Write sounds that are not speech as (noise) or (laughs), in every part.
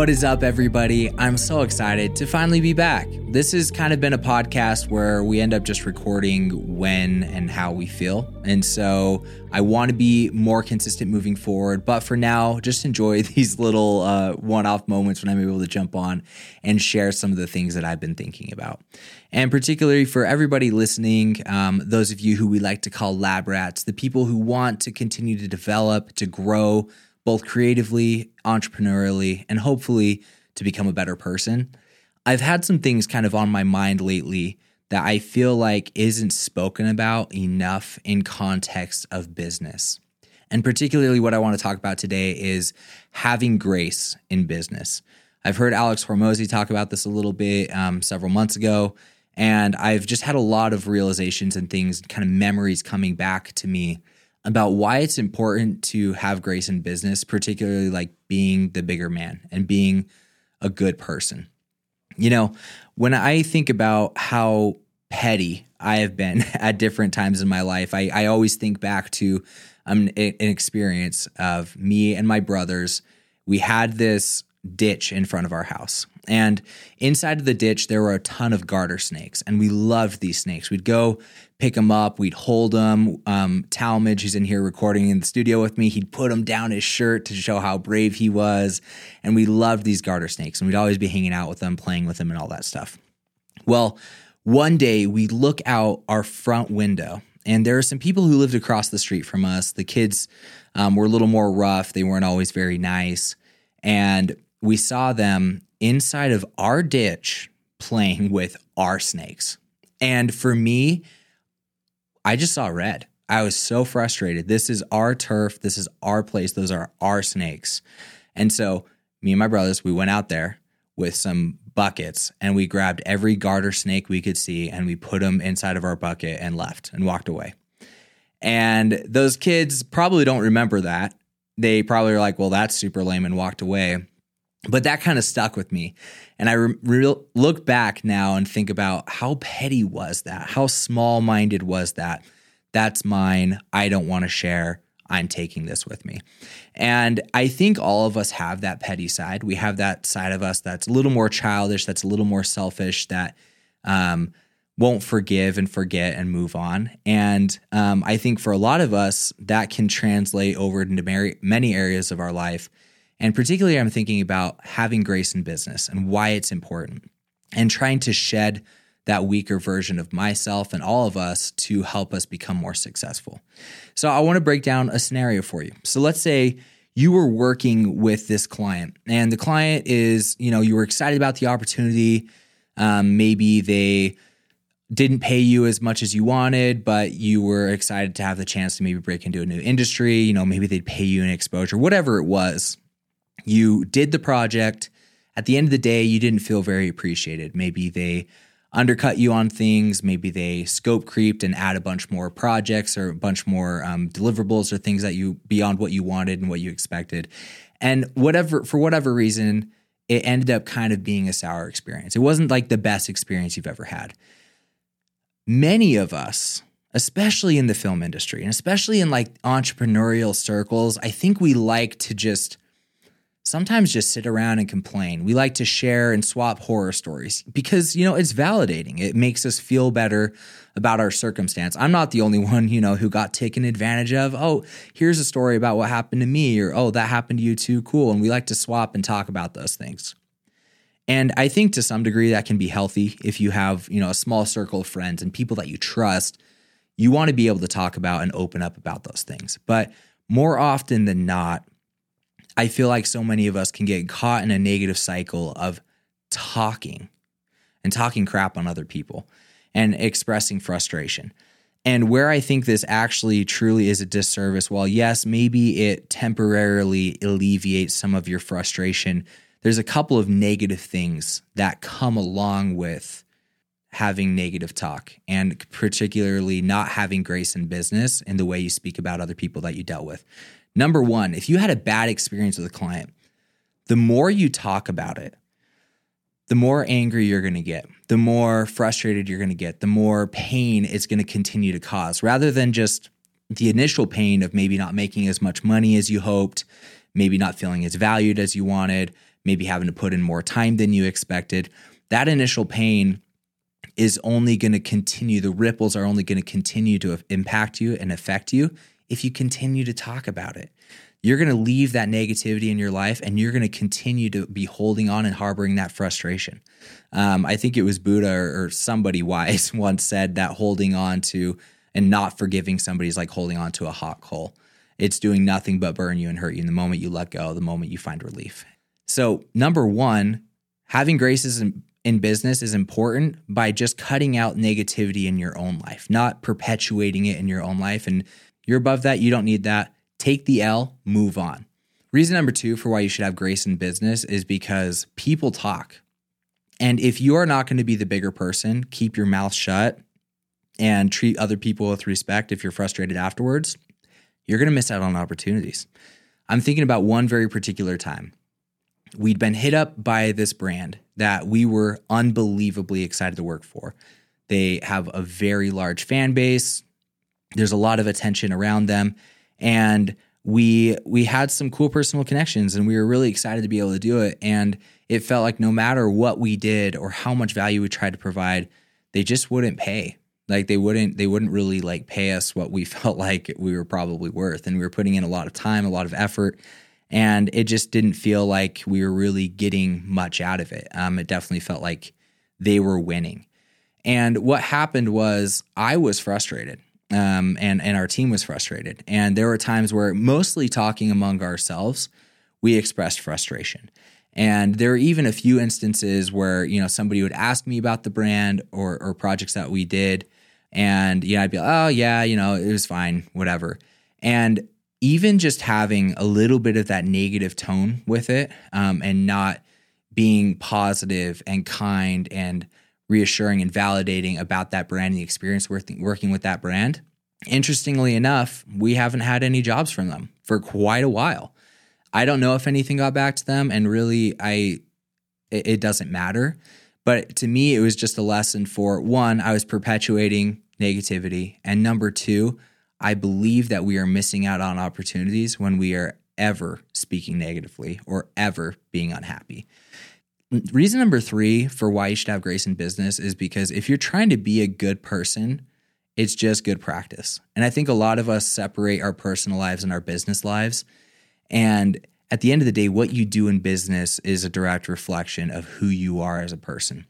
What is up, everybody? I'm so excited to finally be back. This has kind of been a podcast where we end up just recording when and how we feel. And so I want to be more consistent moving forward. But for now, just enjoy (laughs) these little uh, one off moments when I'm able to jump on and share some of the things that I've been thinking about. And particularly for everybody listening, um, those of you who we like to call lab rats, the people who want to continue to develop, to grow, both creatively, entrepreneurially, and hopefully to become a better person. I've had some things kind of on my mind lately that I feel like isn't spoken about enough in context of business. And particularly, what I want to talk about today is having grace in business. I've heard Alex Hormozi talk about this a little bit um, several months ago, and I've just had a lot of realizations and things, kind of memories coming back to me about why it's important to have grace in business, particularly like being the bigger man and being a good person. You know, when I think about how petty I have been (laughs) at different times in my life, I, I always think back to um, an experience of me and my brothers. We had this ditch in front of our house. And inside of the ditch, there were a ton of garter snakes, and we loved these snakes. We'd go pick them up, we'd hold them. Um, Talmage, who's in here recording in the studio with me, he'd put them down his shirt to show how brave he was. And we loved these garter snakes, and we'd always be hanging out with them, playing with them, and all that stuff. Well, one day we look out our front window, and there are some people who lived across the street from us. The kids um, were a little more rough, they weren't always very nice. And we saw them inside of our ditch playing with our snakes. And for me, I just saw red. I was so frustrated. This is our turf. This is our place. Those are our snakes. And so, me and my brothers, we went out there with some buckets and we grabbed every garter snake we could see and we put them inside of our bucket and left and walked away. And those kids probably don't remember that. They probably are like, well, that's super lame and walked away but that kind of stuck with me. And i re- re- look back now and think about how petty was that? How small-minded was that? That's mine. I don't want to share. I'm taking this with me. And i think all of us have that petty side. We have that side of us that's a little more childish that's a little more selfish that um, won't forgive and forget and move on. And um, i think for a lot of us that can translate over into many areas of our life and particularly, I'm thinking about having grace in business and why it's important and trying to shed that weaker version of myself and all of us to help us become more successful. So, I want to break down a scenario for you. So, let's say you were working with this client, and the client is, you know, you were excited about the opportunity. Um, maybe they didn't pay you as much as you wanted, but you were excited to have the chance to maybe break into a new industry. You know, maybe they'd pay you an exposure, whatever it was. You did the project. At the end of the day, you didn't feel very appreciated. Maybe they undercut you on things. Maybe they scope creeped and add a bunch more projects or a bunch more um, deliverables or things that you beyond what you wanted and what you expected. And whatever, for whatever reason, it ended up kind of being a sour experience. It wasn't like the best experience you've ever had. Many of us, especially in the film industry and especially in like entrepreneurial circles, I think we like to just sometimes just sit around and complain. We like to share and swap horror stories because, you know, it's validating. It makes us feel better about our circumstance. I'm not the only (laughs) one, you know, who got taken advantage of. Oh, here's a story about what happened to me, or oh, that happened to you too. Cool. And we like to swap and talk about those things. And I think to some degree that can be healthy if you have, you know, a small circle of friends and people that you trust. You want to be able to talk about and open up about those things. But more often than not, I feel like so many of us can get caught in a negative cycle of talking and talking crap on other people and expressing frustration. And where I think this actually truly is a disservice, while yes, maybe it temporarily alleviates some of your frustration, there's a couple of negative things that come along with having negative talk and particularly not having grace in business in the way you speak about other people that you dealt with. Number one, if you had a bad experience with a client, the more you talk about it, the more angry you're going to get, the more frustrated you're going to get, the more pain it's going to continue to cause, rather than just the initial pain of maybe not making as much money as you hoped, maybe not feeling as valued as you wanted, maybe having to put in more time than you expected. That initial pain is only going to continue, the ripples are only going to continue to impact you and affect you if you continue to talk about it. You're going to leave that negativity in your life and you're going to continue to be holding on and harboring that frustration. Um, I think it was Buddha or, or somebody (laughs) wise once said that holding on to and not forgiving somebody is like holding on to a hot coal. It's doing nothing but burn you and hurt you. And the moment you let go, the moment you find relief. So, number one, having grace is in, in business is important by just cutting out negativity in your own life, not perpetuating it in your own life. And you're above that, you don't need that. Take the L, move on. Reason number two for why you should have grace in business is because people talk. And if you are not going to be the bigger person, keep your mouth shut and treat other people with respect if you're frustrated afterwards, you're going to miss out on opportunities. I'm thinking about one very particular time. We'd been hit up by this brand that we were unbelievably excited to work for. They have a very large fan base. There's a lot of attention around them. And we we had some cool personal connections and we were really excited to be able to do it. And it felt like no matter what we did or how much value we tried to provide they just wouldn't pay. Like they wouldn't they wouldn't really like pay us what we (laughs) felt like we were probably worth. And we were putting in a lot of time a lot of effort and it just didn't feel like we were really getting much out of it um, it definitely felt like they were winning and what happened was i was frustrated um, and and our team was frustrated. And there were times where, mostly talking among ourselves, we expressed frustration. And there were even a few instances where you know somebody would ask me about the brand or or projects that we did, and yeah, I'd be like, oh yeah, you know, it was fine, whatever. And even just having a little bit of that negative tone with it, um, and not being positive and kind and reassuring and validating about that brand and the experience working with that brand. Interestingly enough, we haven't had any jobs from them for quite a while. I don't know if anything got back to them, and really, I it, it doesn't matter. But to me, it was just a lesson for one, I was perpetuating negativity, and number two, I believe that we are missing out on opportunities when we are ever speaking negatively or ever being unhappy. Reason number three for why you should have grace in business is because if you're trying to be a good person, it's just good practice. And I think a lot of us separate our personal lives and our business lives. And at the end of the day, what you do in business is a direct reflection of who you are as a person.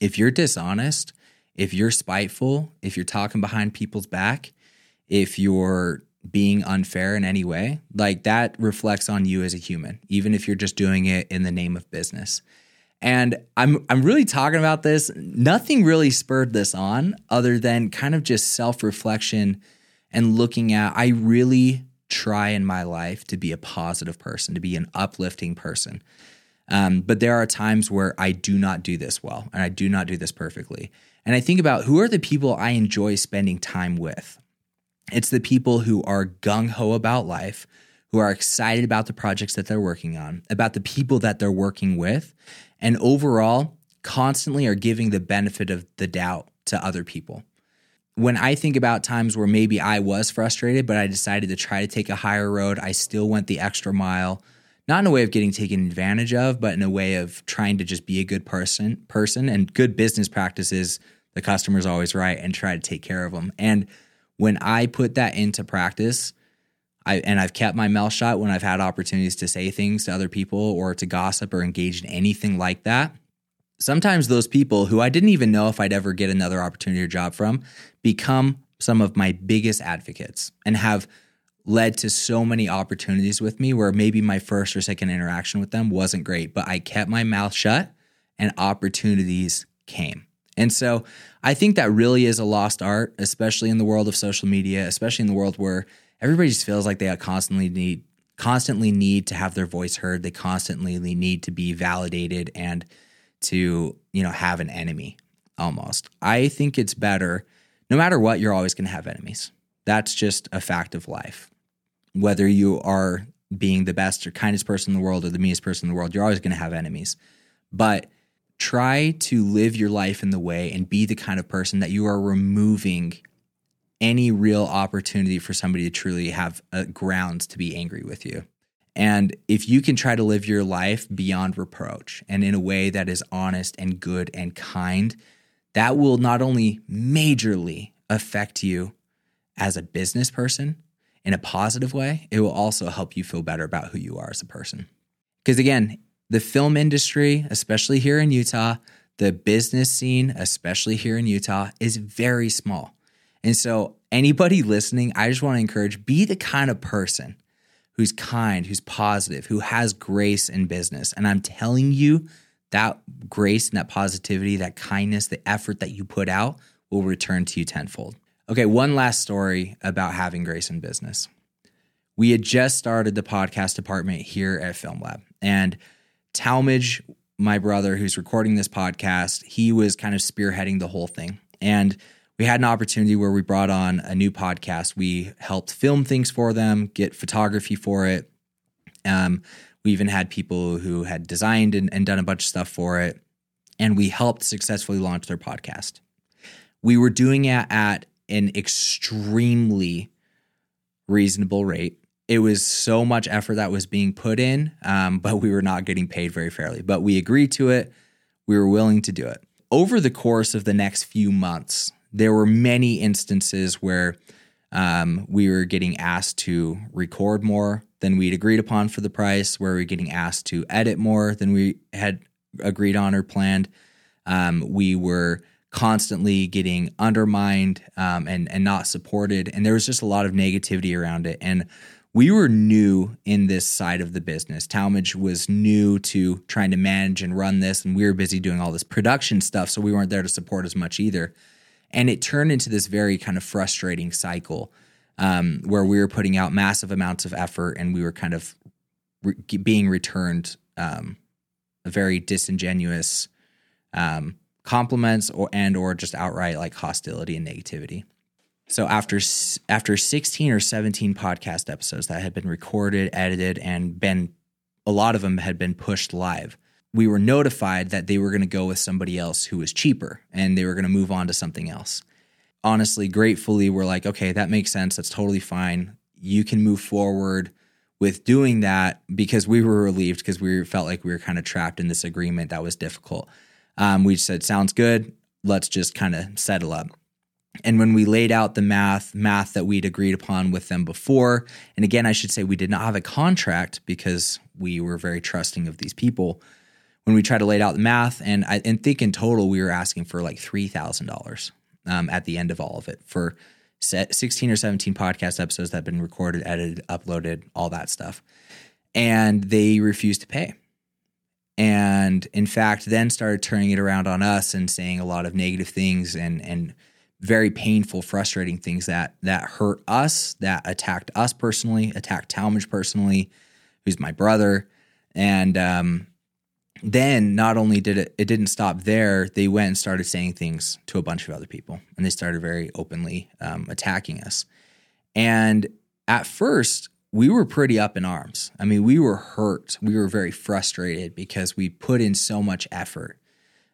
If you're dishonest, if you're spiteful, if you're talking behind people's back, if you're being unfair in any way, like that reflects on you as a human, even if you're just doing it in the name of business. And I'm I'm really talking about this. Nothing really spurred this on other than kind of just self-reflection and looking at I really try in my life to be a positive person, to be an uplifting person. Um, but there are times where I do not do this well and I do not do this perfectly. And I think about who are the people I enjoy spending time with. It's the people who are gung ho about life, who are excited about the projects that they're working on, about the people that they're working with, and overall constantly are giving the benefit of the doubt to other people. When I think about times where maybe I was frustrated, but I decided to try to take a higher road, I still went the extra mile, not in a way of getting taken advantage of, but in a way of trying to just be a good person, person and good business practices. The customer's always right and try to take care of them. And when I put that into practice, I, and I've kept my mouth shut when I've had opportunities to say things to other people or to gossip or engage in anything like that. Sometimes those people who I didn't even know if I'd ever get another opportunity or job from become some of my biggest advocates and have led to so many opportunities with me where maybe my first or second interaction with them wasn't great, but I kept my mouth shut and opportunities came. And so I think that really is a lost art, especially in the world of social media, especially in the world where everybody just feels like they constantly need constantly need to have their voice heard. They constantly need to be validated and to, you know, have an enemy almost. I think it's better no matter what, you're always going to have enemies. That's just a fact of life. Whether you are being the best or kindest person in the world or the meanest person in the world, you're always going to have enemies. But try to live your life in the way and be the kind of person that you are removing any real opportunity for somebody to truly have grounds to be angry with you. And if you can try to live your life beyond reproach and in a way that is honest and good and kind, that will not only majorly affect you as a business person in a positive way, it will also help you feel better about who you are as a person. Because again, the film industry, especially here in Utah, the business scene, especially here in Utah, is very small. And so, anybody listening, I just want to encourage be the kind of person who's kind, who's positive, who has grace in business. And I'm telling you, that grace and that positivity, that kindness, the effort that you put out will return to you tenfold. Okay, one last story about having grace in business. We had just started the podcast department here at Film Lab, and Talmage, my brother who's recording this podcast, he was kind of spearheading the whole thing. And we had an opportunity where we brought on a new podcast. We helped film things for them, get photography for it. Um, we even had people who had designed and, and done a bunch of stuff for it. And we helped successfully launch their podcast. We were doing it at an extremely reasonable rate. It was so much effort that was being put in, um, but we were not getting paid very fairly. But we agreed to it. We were willing to do it. Over the course of the next few months, there were many instances where um, we were getting asked to record more than we'd agreed upon for the price, where we were getting asked to edit more than we had agreed on or planned. Um, we were constantly getting undermined um, and and not supported, and there was just a lot of negativity around it. And we were new in this side of the business. Talmage was new to trying to manage and run this, and we were busy doing all this production stuff, so we weren't there to support as much either. And it turned into this very kind of frustrating cycle um, where we were putting out massive amounts of effort and we were kind of re- being returned um, very disingenuous um, compliments or and or just outright like hostility and negativity. So after after 16 or 17 podcast episodes that had been recorded, edited, and been a lot of them had been pushed live, we were notified that they were going to go with somebody else who was cheaper and they were going to move on to something else. Honestly, gratefully, we're like, okay, that makes sense. That's totally fine. You can move forward with doing that because we were relieved because we felt like we were kind of trapped in this agreement that was difficult. Um, we said, sounds good. Let's just kind of settle up. And when we laid out the math, math that we'd agreed upon with them before, and again, I should say we did not have a contract because we were very trusting of these people when we tried to lay out the math, and I and think in total we were asking for like three thousand um, dollars at the end of all of it for set 16 or 17 podcast episodes that have been recorded, edited, uploaded, all that stuff. And they refused to pay. And in fact, then started turning it around on us and saying a lot of negative things and and very painful, frustrating things that that hurt us, that attacked us personally, attacked Talmage personally, who's my brother. And um, then not only did it it didn't stop there they went and started saying things to a bunch of other people and they started very openly um, attacking us. And at first we were pretty up in arms. I mean we were hurt. We were very frustrated because we put in so much effort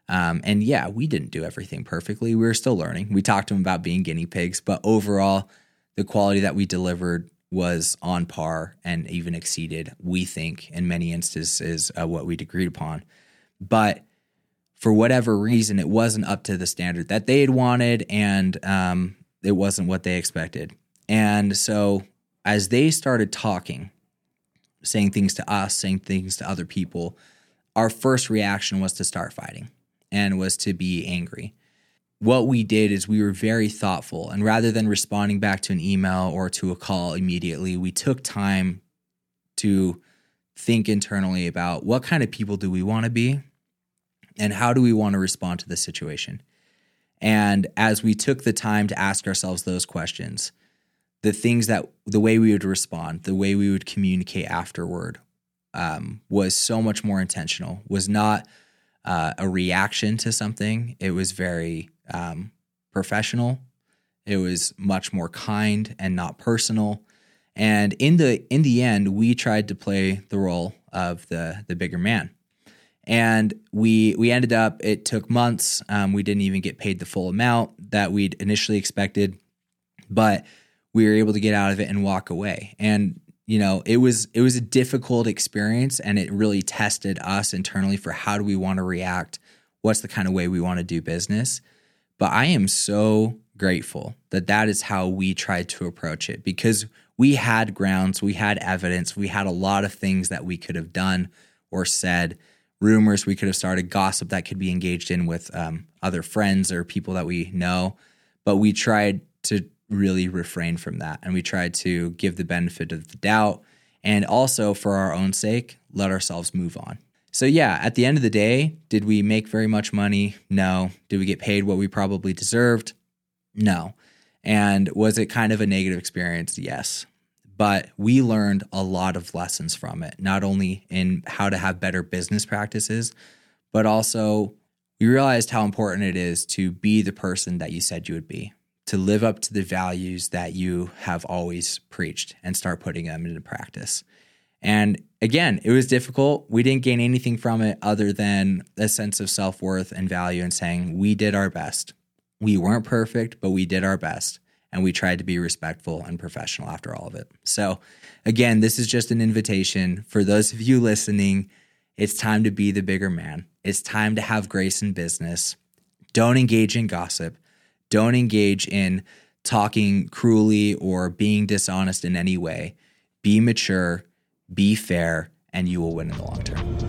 um, and yeah we didn't do everything perfectly we were still learning we talked to them about being guinea pigs but overall the quality that we delivered was on par and even exceeded, we think, in many instances, uh, what we'd agreed upon. But for whatever reason, it wasn't up to the standard that they had wanted, and um, it wasn't what they expected. And so, as they started talking, saying things to us, saying things to other people, our first reaction was to start fighting and was to be angry what we did is we were very thoughtful. And rather than responding back to an email or to a call immediately, we took time to think internally about what kind of people do we want to be and how do we want to respond to the situation. And as we took the time to ask ourselves those questions, the things that the way we would respond, the way we would communicate afterward um, was so much more intentional, was not uh, a reaction to something. It was very um, professional. It was much more kind and not personal. And in the in the end, we tried to play the role of the the bigger man, and we we ended up. It took months. Um, we didn't even get paid the full amount that we'd initially expected, but we were able to get out of it and walk away. And you know, it was it was a difficult experience and it really tested us internally for how do we want to react? What's the kind of way we want to do business? But I am so grateful that that is how we tried to approach it because we had grounds, we had evidence, we had a lot of things that we could have done or said, rumors we could have started, gossip that could be engaged in with um, other friends or people that we know. But we tried to really refrain from that. And we tried to give the benefit of the doubt and also for our own sake, let ourselves move on. So, yeah, at the end of the day, did we make very much money? No. Did we get paid what we probably deserved? No. And was it kind of a negative experience? Yes. But we learned a lot of lessons from it, not only in how to have better business practices, but also we realized how important it is to be the person that you said you would be to live up to the values that you have always preached and start putting them into practice. And again, it was difficult. We didn't gain anything from it other than a sense of self worth and value and saying, we did our best. We weren't perfect, but we did our best. And we tried to be respectful and professional after all of it. So, again, this is just an invitation for those of you listening. It's time to be the bigger man. It's time to have grace in business. Don't engage in gossip. Don't engage in talking cruelly or being dishonest in any way. Be mature, be fair, and you will win in the long term.